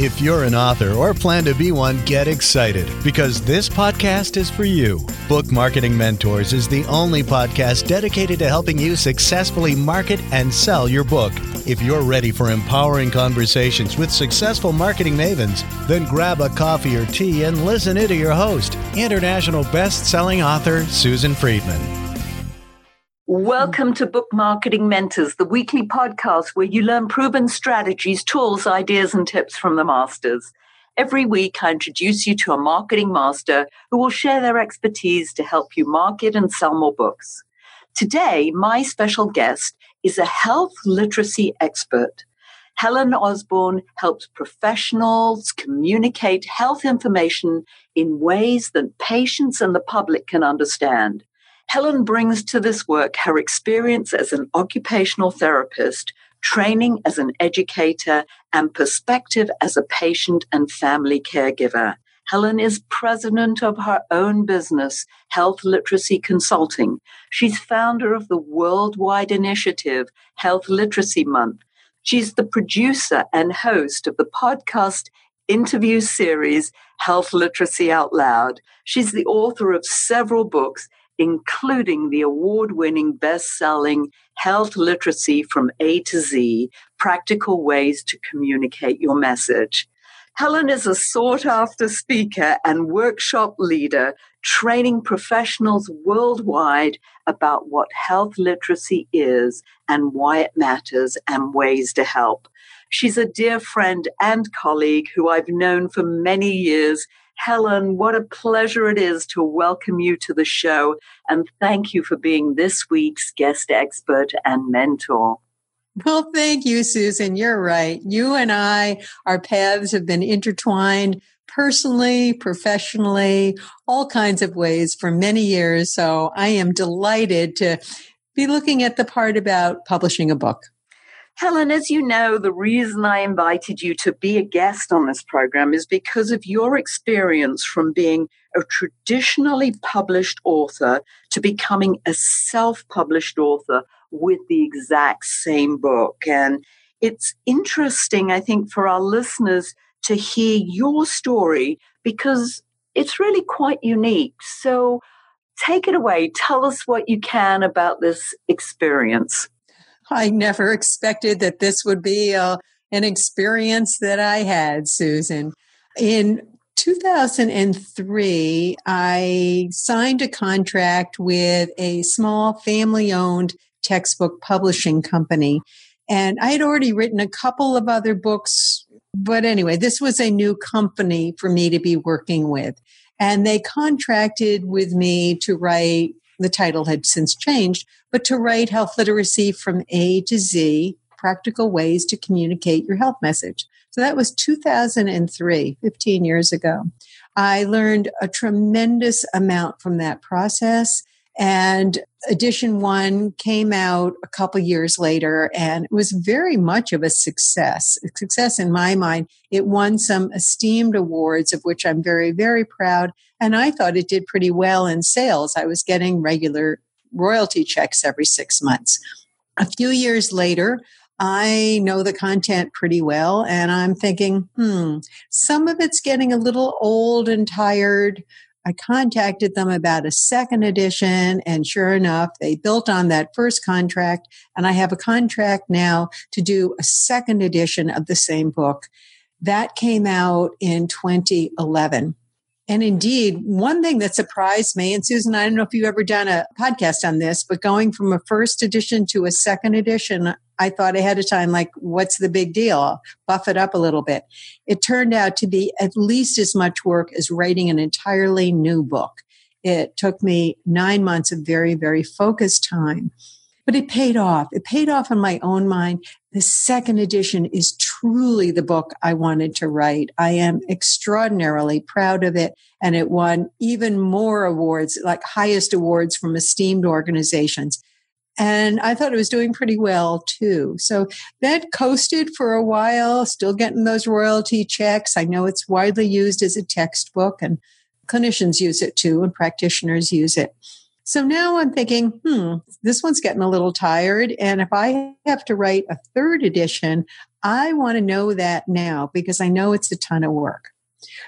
If you're an author or plan to be one, get excited because this podcast is for you. Book Marketing Mentors is the only podcast dedicated to helping you successfully market and sell your book. If you're ready for empowering conversations with successful marketing mavens, then grab a coffee or tea and listen in to your host, international best-selling author Susan Friedman. Welcome to Book Marketing Mentors, the weekly podcast where you learn proven strategies, tools, ideas, and tips from the masters. Every week, I introduce you to a marketing master who will share their expertise to help you market and sell more books. Today, my special guest is a health literacy expert. Helen Osborne helps professionals communicate health information in ways that patients and the public can understand. Helen brings to this work her experience as an occupational therapist, training as an educator, and perspective as a patient and family caregiver. Helen is president of her own business, Health Literacy Consulting. She's founder of the worldwide initiative, Health Literacy Month. She's the producer and host of the podcast interview series, Health Literacy Out Loud. She's the author of several books, including the award winning best selling Health Literacy from A to Z Practical Ways to Communicate Your Message. Helen is a sought after speaker and workshop leader, training professionals worldwide about what health literacy is and why it matters and ways to help. She's a dear friend and colleague who I've known for many years Helen, what a pleasure it is to welcome you to the show and thank you for being this week's guest expert and mentor. Well, thank you, Susan. You're right. You and I, our paths have been intertwined personally, professionally, all kinds of ways for many years. So I am delighted to be looking at the part about publishing a book. Helen, as you know, the reason I invited you to be a guest on this program is because of your experience from being a traditionally published author to becoming a self published author with the exact same book. And it's interesting, I think, for our listeners to hear your story because it's really quite unique. So take it away. Tell us what you can about this experience. I never expected that this would be a, uh, an experience that I had, Susan. In 2003, I signed a contract with a small family owned textbook publishing company. And I had already written a couple of other books. But anyway, this was a new company for me to be working with. And they contracted with me to write the title had since changed, but to write health literacy from A to Z, practical ways to communicate your health message. So that was 2003, 15 years ago. I learned a tremendous amount from that process. And edition one came out a couple years later and it was very much of a success. A success in my mind. It won some esteemed awards of which I'm very, very proud. And I thought it did pretty well in sales. I was getting regular royalty checks every six months. A few years later, I know the content pretty well, and I'm thinking, hmm, some of it's getting a little old and tired. I contacted them about a second edition, and sure enough, they built on that first contract. And I have a contract now to do a second edition of the same book. That came out in 2011. And indeed, one thing that surprised me, and Susan, I don't know if you've ever done a podcast on this, but going from a first edition to a second edition, I thought ahead of time, like, what's the big deal? Buff it up a little bit. It turned out to be at least as much work as writing an entirely new book. It took me nine months of very, very focused time but it paid off. It paid off in my own mind. The second edition is truly the book I wanted to write. I am extraordinarily proud of it. And it won even more awards, like highest awards from esteemed organizations. And I thought it was doing pretty well too. So that coasted for a while, still getting those royalty checks. I know it's widely used as a textbook and clinicians use it too and practitioners use it. So now I'm thinking, hmm, this one's getting a little tired. And if I have to write a third edition, I want to know that now because I know it's a ton of work.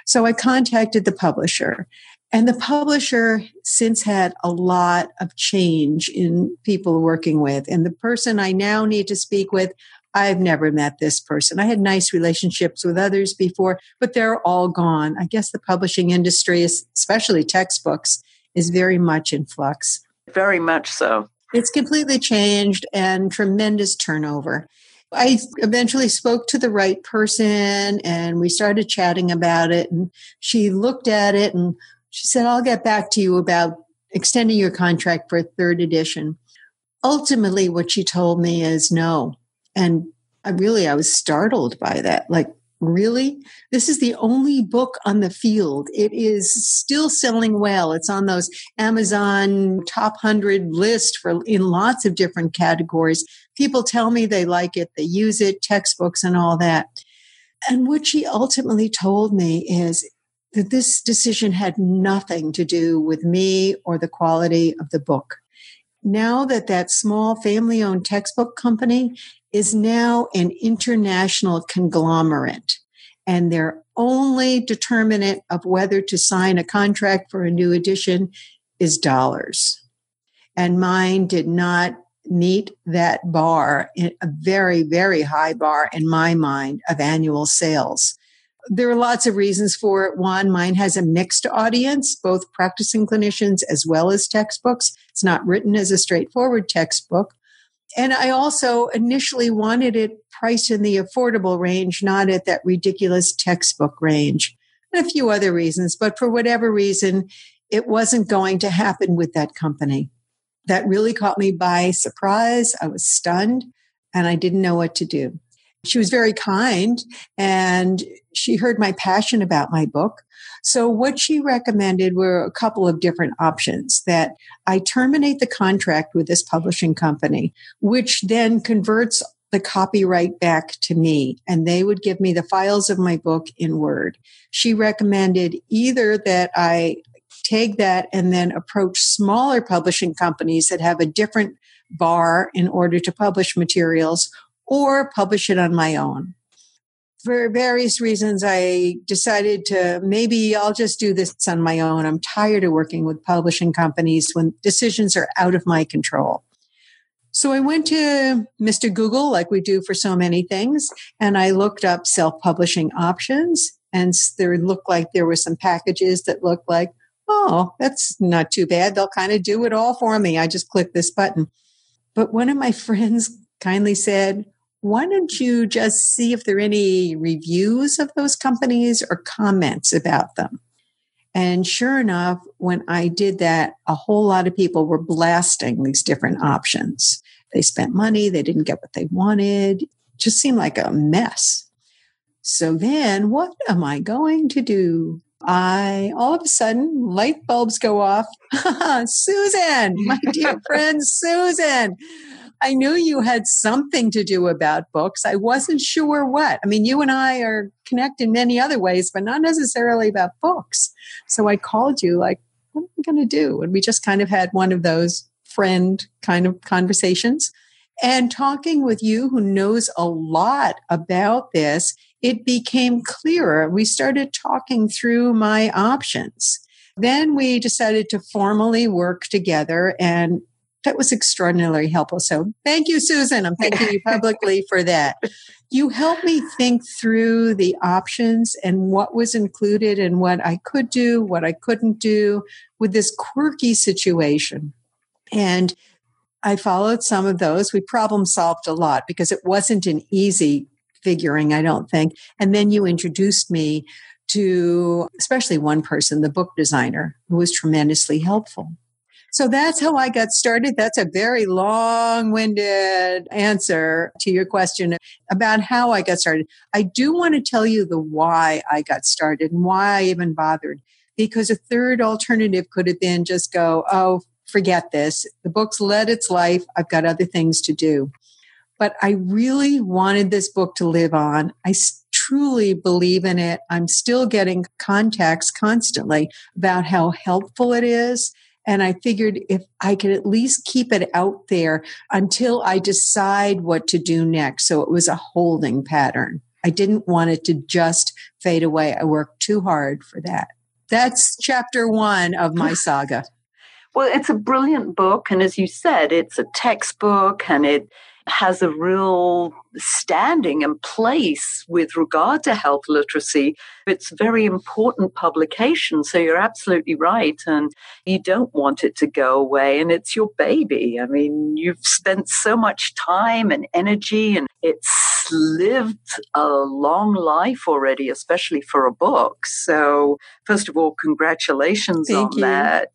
So I contacted the publisher and the publisher since had a lot of change in people working with. And the person I now need to speak with, I've never met this person. I had nice relationships with others before, but they're all gone. I guess the publishing industry, especially textbooks, is very much in flux. Very much so. It's completely changed and tremendous turnover. I eventually spoke to the right person and we started chatting about it. And she looked at it and she said, I'll get back to you about extending your contract for a third edition. Ultimately, what she told me is no. And I really, I was startled by that. Like, really? This is the only book on the field. It is still selling well. It's on those Amazon top 100 list for in lots of different categories. People tell me they like it, they use it, textbooks and all that. And what she ultimately told me is that this decision had nothing to do with me or the quality of the book. Now that that small family owned textbook company is now an international conglomerate and their only determinant of whether to sign a contract for a new edition is dollars. And mine did not meet that bar, a very, very high bar in my mind of annual sales. There are lots of reasons for it. One, mine has a mixed audience, both practicing clinicians as well as textbooks. It's not written as a straightforward textbook. And I also initially wanted it priced in the affordable range, not at that ridiculous textbook range. And a few other reasons, but for whatever reason, it wasn't going to happen with that company. That really caught me by surprise. I was stunned and I didn't know what to do. She was very kind and she heard my passion about my book. So what she recommended were a couple of different options that I terminate the contract with this publishing company, which then converts the copyright back to me and they would give me the files of my book in Word. She recommended either that I take that and then approach smaller publishing companies that have a different bar in order to publish materials or publish it on my own. For various reasons, I decided to maybe I'll just do this on my own. I'm tired of working with publishing companies when decisions are out of my control. So I went to Mr. Google, like we do for so many things, and I looked up self publishing options. And there looked like there were some packages that looked like, oh, that's not too bad. They'll kind of do it all for me. I just click this button. But one of my friends kindly said, why don't you just see if there are any reviews of those companies or comments about them? And sure enough, when I did that, a whole lot of people were blasting these different options. They spent money, they didn't get what they wanted, it just seemed like a mess. So then, what am I going to do? I all of a sudden light bulbs go off. Susan, my dear friend Susan, I knew you had something to do about books. I wasn't sure what. I mean, you and I are connected in many other ways, but not necessarily about books. So I called you like, what am I going to do? And we just kind of had one of those friend kind of conversations. And talking with you, who knows a lot about this, it became clearer. We started talking through my options. Then we decided to formally work together and that was extraordinarily helpful. So thank you, Susan. I'm thanking you publicly for that. You helped me think through the options and what was included and what I could do, what I couldn't do with this quirky situation. And I followed some of those. We problem solved a lot because it wasn't an easy figuring, I don't think. And then you introduced me to especially one person, the book designer, who was tremendously helpful. So that's how I got started. That's a very long winded answer to your question about how I got started. I do want to tell you the why I got started and why I even bothered. Because a third alternative could have been just go, oh, forget this. The book's led its life. I've got other things to do. But I really wanted this book to live on. I truly believe in it. I'm still getting contacts constantly about how helpful it is And I figured if I could at least keep it out there until I decide what to do next. So it was a holding pattern. I didn't want it to just fade away. I worked too hard for that. That's chapter one of my saga. Well, it's a brilliant book. And as you said, it's a textbook and it has a real standing and place with regard to health literacy. It's a very important publication. So you're absolutely right. And you don't want it to go away. And it's your baby. I mean, you've spent so much time and energy and it's lived a long life already, especially for a book. So first of all, congratulations Thank on you. that.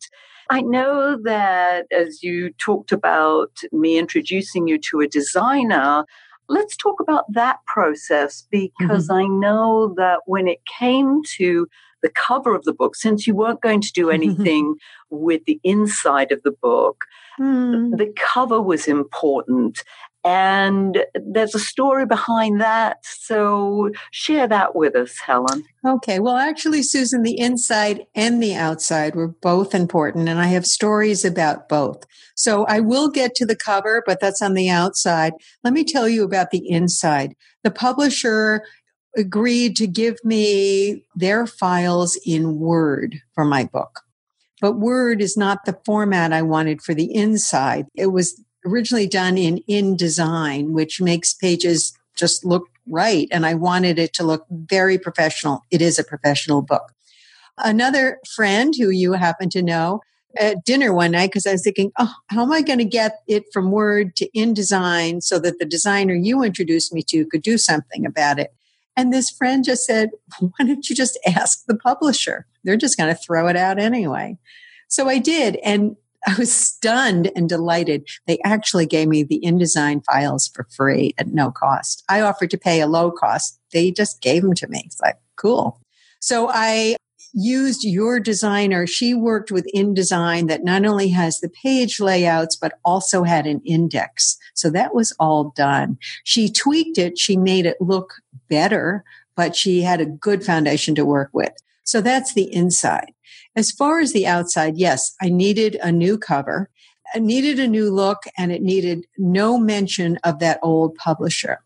I know that as you talked about me introducing you to a designer, let's talk about that process because Mm-hmm. I know that when it came to the cover of the book, since you weren't going to do anything with the inside of the book, Hmm. the cover was important. And there's a story behind that. So share that with us, Helen. Okay. Well, actually, Susan, the inside and the outside were both important, and I have stories about both. So I will get to the cover, but that's on the outside. Let me tell you about the inside. The publisher agreed to give me their files in Word for my book. But Word is not the format I wanted for the inside. It was originally done in InDesign, which makes pages just look right. And I wanted it to look very professional. It is a professional book. Another friend who you happen to know at dinner one night, because I was thinking, oh, how am I going to get it from Word to InDesign so that the designer you introduced me to could do something about it? And this friend just said, why don't you just ask the publisher? They're just going to throw it out anyway. So I did. And I was stunned and delighted. They actually gave me the InDesign files for free at no cost. I offered to pay a low cost. They just gave them to me. It's like, cool. So I used your designer. She worked with InDesign that not only has the page layouts, but also had an index. So that was all done. She tweaked it. She made it look better, but she had a good foundation to work with. So that's the inside. As far as the outside, yes, I needed a new cover. I needed a new look and it needed no mention of that old publisher.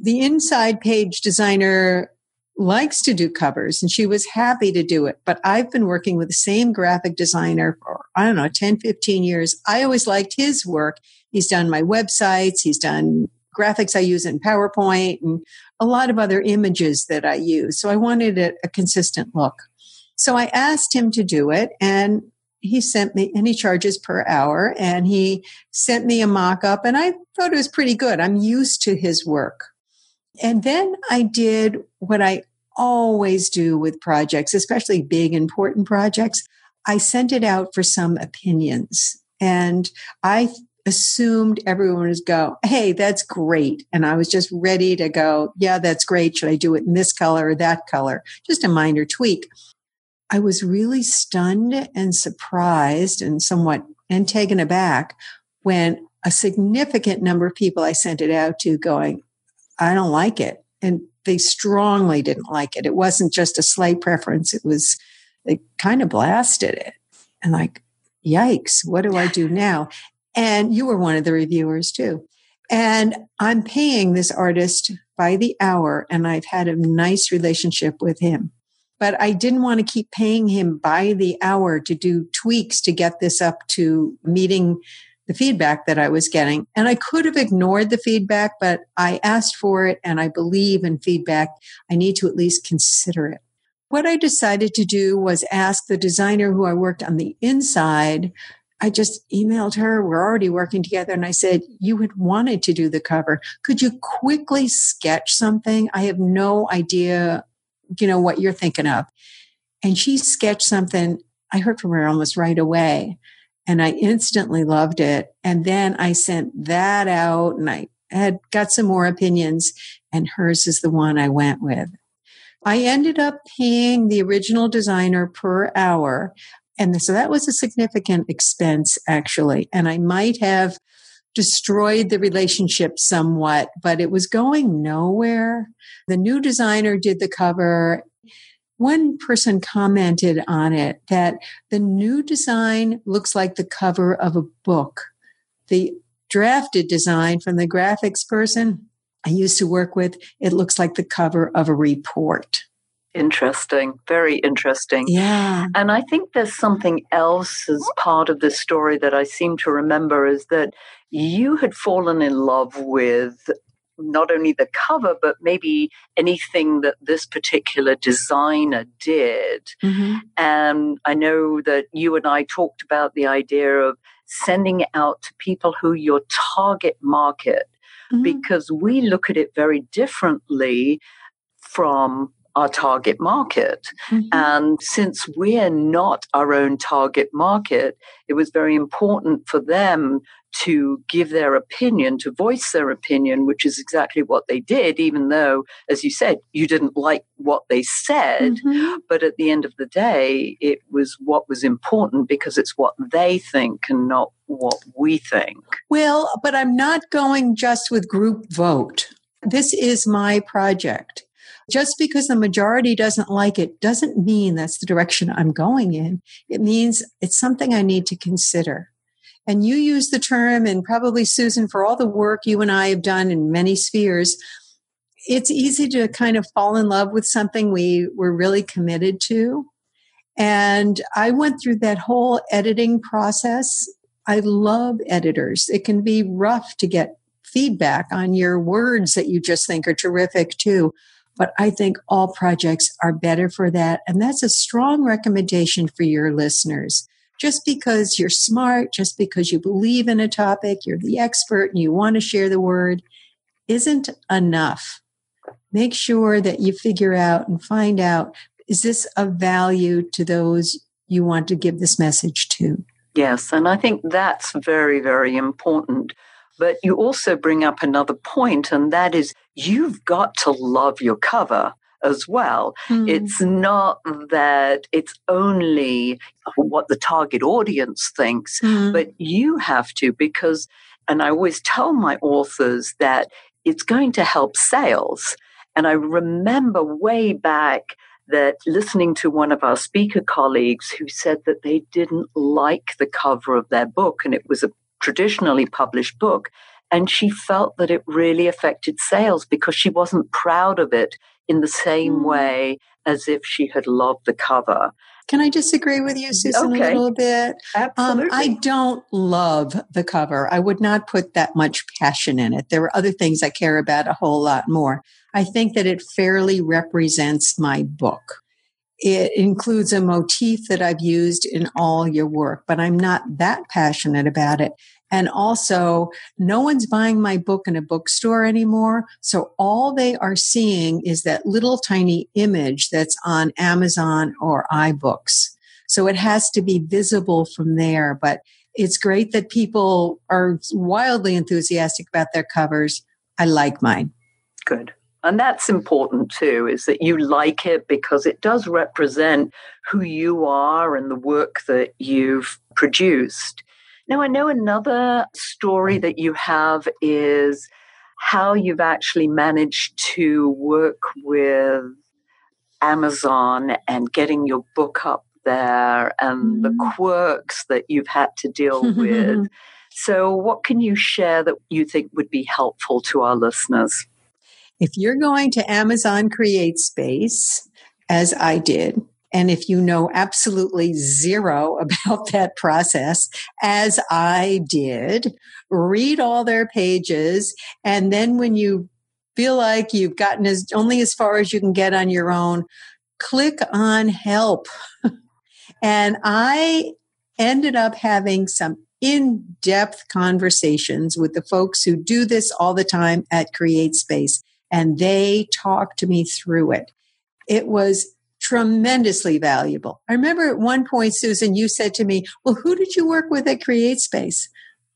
The inside page designer likes to do covers and she was happy to do it. But I've been working with the same graphic designer for, I don't know, 10, 15 years. I always liked his work. He's done my websites. He's done graphics I use in PowerPoint and a lot of other images that I use. So I wanted a, a consistent look. So I asked him to do it and he sent me, and he charges per hour and he sent me a mock up and I thought it was pretty good. I'm used to his work. And then I did what I always do with projects, especially big, important projects. I sent it out for some opinions and I assumed everyone would go, Hey, that's great. And I was just ready to go, Yeah, that's great. Should I do it in this color or that color? Just a minor tweak. I was really stunned and surprised and somewhat and taken aback when a significant number of people I sent it out to going, I don't like it. And they strongly didn't like it. It wasn't just a slight preference. It was, they kind of blasted it. And like, yikes, what do I do now? And you were one of the reviewers too. And I'm paying this artist by the hour, and I've had a nice relationship with him. But I didn't want to keep paying him by the hour to do tweaks to get this up to meeting the feedback that I was getting. And I could have ignored the feedback, but I asked for it and I believe in feedback. I need to at least consider it. What I decided to do was ask the designer who I worked on the inside. I just emailed her. We're already working together. And I said, You had wanted to do the cover. Could you quickly sketch something? I have no idea, you know, what you're thinking of. And she sketched something. I heard from her almost right away and I instantly loved it. And then I sent that out and I had got some more opinions and hers is the one I went with. I ended up paying the original designer per hour. And so that was a significant expense actually. And I might have destroyed the relationship somewhat, but it was going nowhere. The new designer did the cover one person commented on it that the new design looks like the cover of a book. The drafted design from the graphics person I used to work with, it looks like the cover of a report. Interesting, very interesting. Yeah. And I think there's something else as part of this story that I seem to remember is that you had fallen in love with not only the cover, but maybe anything that this particular designer did. Mm-hmm. And I know that you and I talked about the idea of sending it out to people who your target market, mm-hmm. because we look at it very differently from our target market. Mm-hmm. And since we're not our own target market, it was very important for them to give their opinion, to voice their opinion, which is exactly what they did, even though, as you said, you didn't like what they said. Mm-hmm. But at the end of the day, it was what was important because it's what they think and not what we think. Well, but I'm not going just with group vote. This is my project. Just because the majority doesn't like it doesn't mean that's the direction I'm going in. It means it's something I need to consider. And you use the term, and probably Susan, for all the work you and I have done in many spheres, it's easy to kind of fall in love with something we were really committed to. And I went through that whole editing process. I love editors. It can be rough to get feedback on your words that you just think are terrific too. But I think all projects are better for that. And that's a strong recommendation for your listeners. Just because you're smart, just because you believe in a topic, you're the expert and you want to share the word isn't enough. Make sure that you figure out and find out is this of value to those you want to give this message to? Yes, and I think that's very, very important but you also bring up another point, and that is you've got to love your cover as well. Mm. It's not that it's only what the target audience thinks, mm. but you have to because, and I always tell my authors that it's going to help sales. And I remember way back that listening to one of our speaker colleagues who said that they didn't like the cover of their book and it was a traditionally published book. And she felt that it really affected sales because she wasn't proud of it in the same mm. way as if she had loved the cover. Can I disagree with you, Susan, okay. a little bit? Absolutely. Um, I don't love the cover. I would not put that much passion in it. There are other things I care about a whole lot more. I think that it fairly represents my book. It includes a motif that I've used in all your work, but I'm not that passionate about it. And also, no one's buying my book in a bookstore anymore. So all they are seeing is that little tiny image that's on Amazon or iBooks. So it has to be visible from there. But it's great that people are wildly enthusiastic about their covers. I like mine. Good. And that's important too, is that you like it because it does represent who you are and the work that you've produced. Now, I know another story that you have is how you've actually managed to work with Amazon and getting your book up there and mm. the quirks that you've had to deal with. So, what can you share that you think would be helpful to our listeners? If you're going to Amazon CreateSpace, as I did, and if you know absolutely zero about that process, as I did, read all their pages. And then when you feel like you've gotten as only as far as you can get on your own, click on help. and I ended up having some in depth conversations with the folks who do this all the time at CreateSpace and they talked to me through it. It was tremendously valuable. I remember at one point, Susan, you said to me, Well, who did you work with at CreateSpace?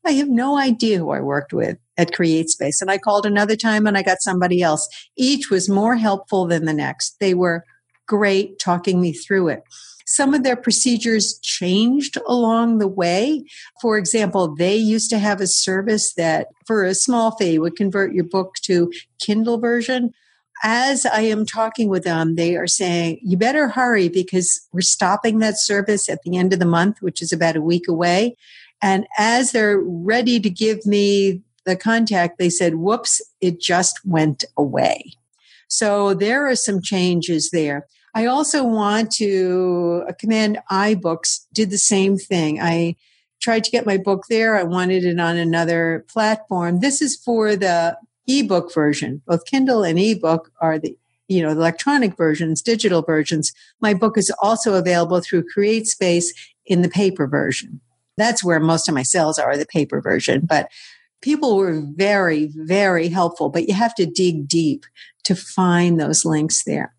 I have no idea who I worked with at CreateSpace. And I called another time and I got somebody else. Each was more helpful than the next. They were great talking me through it. Some of their procedures changed along the way. For example, they used to have a service that for a small fee would convert your book to Kindle version. As I am talking with them, they are saying, you better hurry because we're stopping that service at the end of the month, which is about a week away. And as they're ready to give me the contact, they said, whoops, it just went away. So there are some changes there. I also want to uh, commend iBooks did the same thing. I tried to get my book there. I wanted it on another platform. This is for the ebook version. Both Kindle and ebook are the you know, electronic versions, digital versions. My book is also available through CreateSpace in the paper version. That's where most of my sales are, the paper version. But people were very, very helpful, but you have to dig deep to find those links there.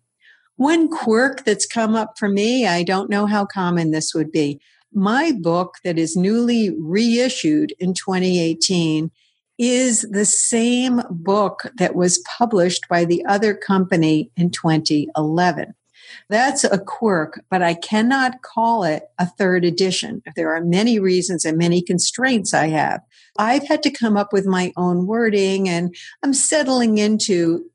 One quirk that's come up for me, I don't know how common this would be. My book that is newly reissued in 2018 is the same book that was published by the other company in 2011. That's a quirk, but I cannot call it a third edition. There are many reasons and many constraints I have. I've had to come up with my own wording and I'm settling into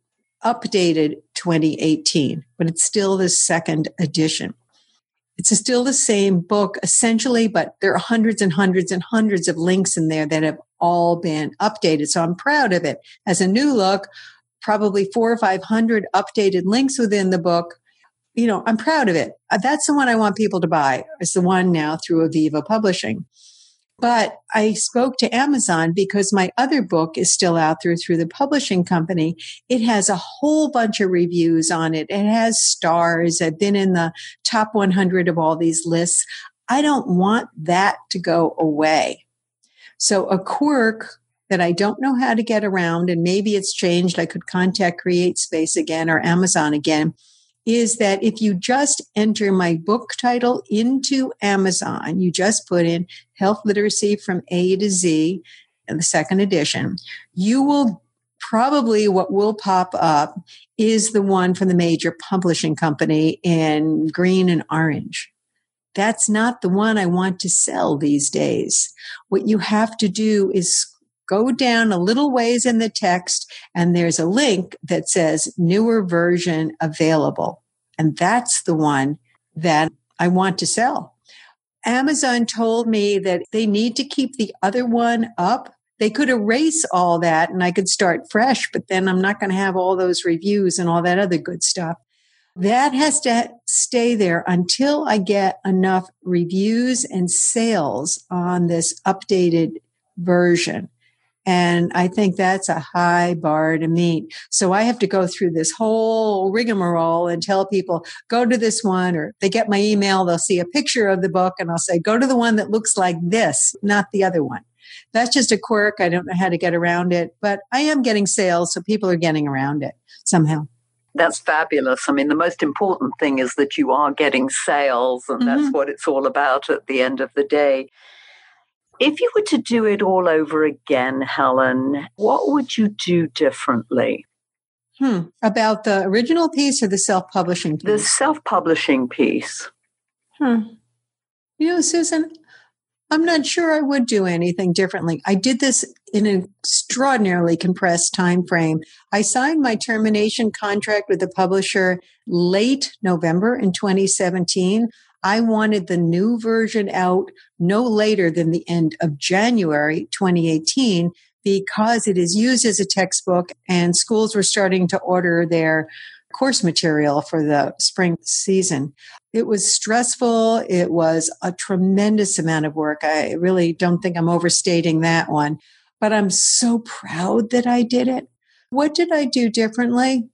updated 2018, but it's still the second edition. It's still the same book essentially, but there are hundreds and hundreds and hundreds of links in there that have all been updated. So I'm proud of it. As a new look, probably four or 500 updated links within the book. You know, I'm proud of it. Uh, that's the one I want people to buy. It's the one now through Aviva Publishing. But I spoke to Amazon because my other book is still out there through the publishing company. It has a whole bunch of reviews on it. It has stars. I've been in the top 100 of all these lists. I don't want that to go away. So a quirk that I don't know how to get around, and maybe it's changed. I could contact CreateSpace again or Amazon again is that if you just enter my book title into Amazon, you just put in health literacy from A to Z in the second edition, you will probably what will pop up is the one from the major publishing company in green and orange. That's not the one I want to sell these days. What you have to do is go down a little ways in the text and there's a link that says newer version available. And that's the one that I want to sell. Amazon told me that they need to keep the other one up. They could erase all that and I could start fresh, but then I'm not going to have all those reviews and all that other good stuff. That has to stay there until I get enough reviews and sales on this updated version. And I think that's a high bar to meet. So I have to go through this whole rigmarole and tell people, go to this one, or they get my email, they'll see a picture of the book and I'll say, go to the one that looks like this, not the other one. That's just a quirk. I don't know how to get around it, but I am getting sales. So people are getting around it somehow. That's fabulous. I mean, the most important thing is that you are getting sales, and mm-hmm. that's what it's all about at the end of the day. If you were to do it all over again, Helen, what would you do differently? Hmm. About the original piece or the self publishing piece? The self publishing piece. Hmm. You know, Susan, I'm not sure I would do anything differently. I did this in an extraordinarily compressed time frame. I signed my termination contract with the publisher late November in 2017. I wanted the new version out no later than the end of January 2018 because it is used as a textbook and schools were starting to order their course material for the spring season. It was stressful. It was a tremendous amount of work. I really don't think I'm overstating that one, but I'm so proud that I did it. What did I do differently?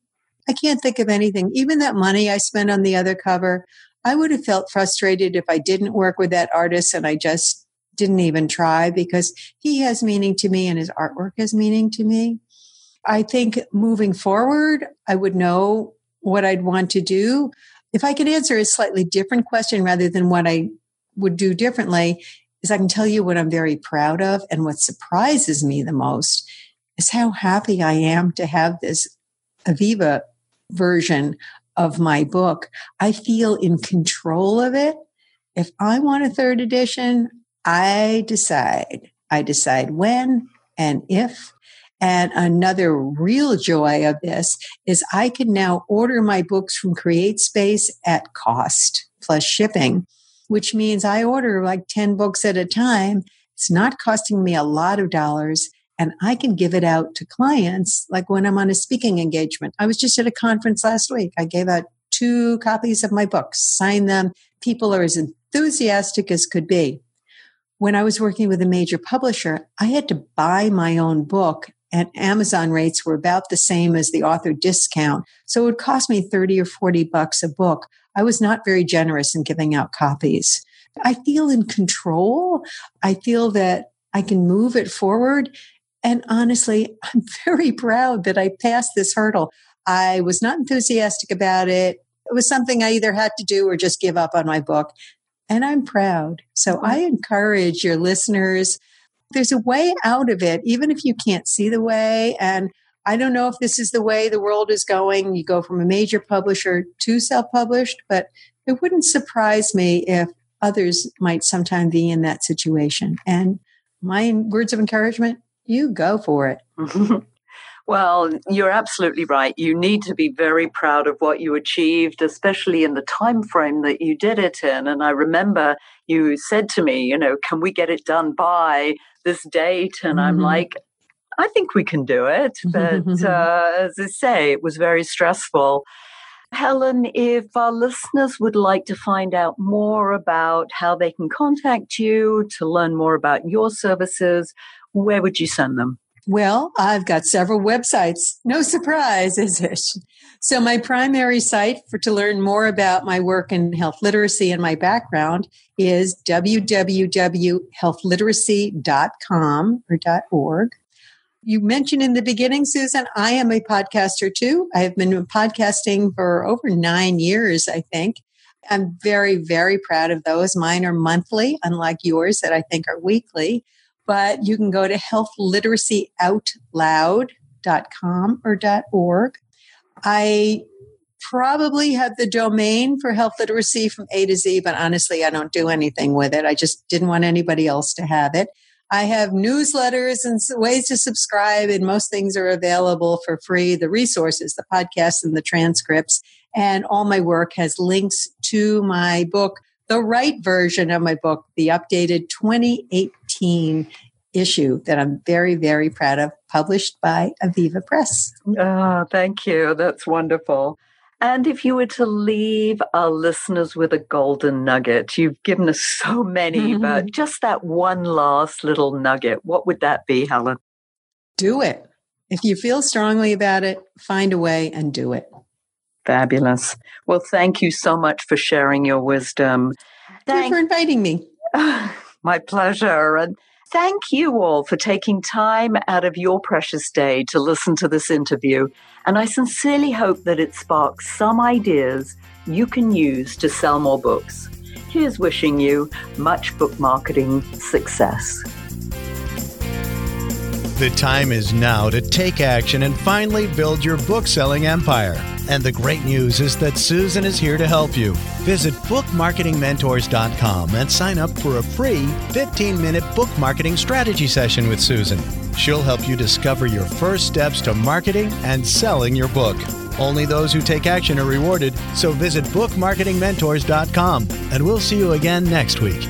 I can't think of anything. Even that money I spent on the other cover, I would have felt frustrated if I didn't work with that artist and I just didn't even try because he has meaning to me and his artwork has meaning to me. I think moving forward, I would know what I'd want to do. If I could answer a slightly different question rather than what I would do differently, is I can tell you what I'm very proud of and what surprises me the most is how happy I am to have this Aviva version of my book. I feel in control of it. If I want a third edition, I decide. I decide when and if. And another real joy of this is I can now order my books from CreateSpace at cost plus shipping, which means I order like 10 books at a time. It's not costing me a lot of dollars and I can give it out to clients like when I'm on a speaking engagement. I was just at a conference last week. I gave out two copies of my books, signed them. People are as enthusiastic as could be. When I was working with a major publisher, I had to buy my own book and Amazon rates were about the same as the author discount. So it would cost me 30 or 40 bucks a book. I was not very generous in giving out copies. I feel in control. I feel that I can move it forward. And honestly, I'm very proud that I passed this hurdle. I was not enthusiastic about it. It was something I either had to do or just give up on my book. And I'm proud. So I encourage your listeners. There's a way out of it, even if you can't see the way. And I don't know if this is the way the world is going. You go from a major publisher to self published, but it wouldn't surprise me if others might sometime be in that situation. And my words of encouragement you go for it. Well, you're absolutely right. You need to be very proud of what you achieved, especially in the time frame that you did it in. And I remember you said to me, you know, can we get it done by this date? And mm-hmm. I'm like, I think we can do it. But uh, as I say, it was very stressful. Helen, if our listeners would like to find out more about how they can contact you, to learn more about your services, where would you send them? Well, I've got several websites. No surprise, is it? So my primary site for to learn more about my work in health literacy and my background is www.healthliteracy.com or .org. You mentioned in the beginning, Susan, I am a podcaster too. I have been podcasting for over nine years, I think. I'm very, very proud of those. Mine are monthly, unlike yours that I think are weekly but you can go to healthliteracyoutloud.com or .org. I probably have the domain for health literacy from A to Z, but honestly, I don't do anything with it. I just didn't want anybody else to have it. I have newsletters and ways to subscribe, and most things are available for free. The resources, the podcasts, and the transcripts. And all my work has links to my book, the right version of my book, the updated 2018 issue that I'm very, very proud of, published by Aviva Press. Oh, thank you. That's wonderful. And if you were to leave our listeners with a golden nugget, you've given us so many, mm-hmm. but just that one last little nugget, what would that be, Helen? Do it. If you feel strongly about it, find a way and do it. Fabulous. Well, thank you so much for sharing your wisdom. Thank you for inviting me. My pleasure. And thank you all for taking time out of your precious day to listen to this interview. And I sincerely hope that it sparks some ideas you can use to sell more books. Here's wishing you much book marketing success. The time is now to take action and finally build your book selling empire. And the great news is that Susan is here to help you. Visit bookmarketingmentors.com and sign up for a free 15 minute book marketing strategy session with Susan. She'll help you discover your first steps to marketing and selling your book. Only those who take action are rewarded, so visit bookmarketingmentors.com and we'll see you again next week.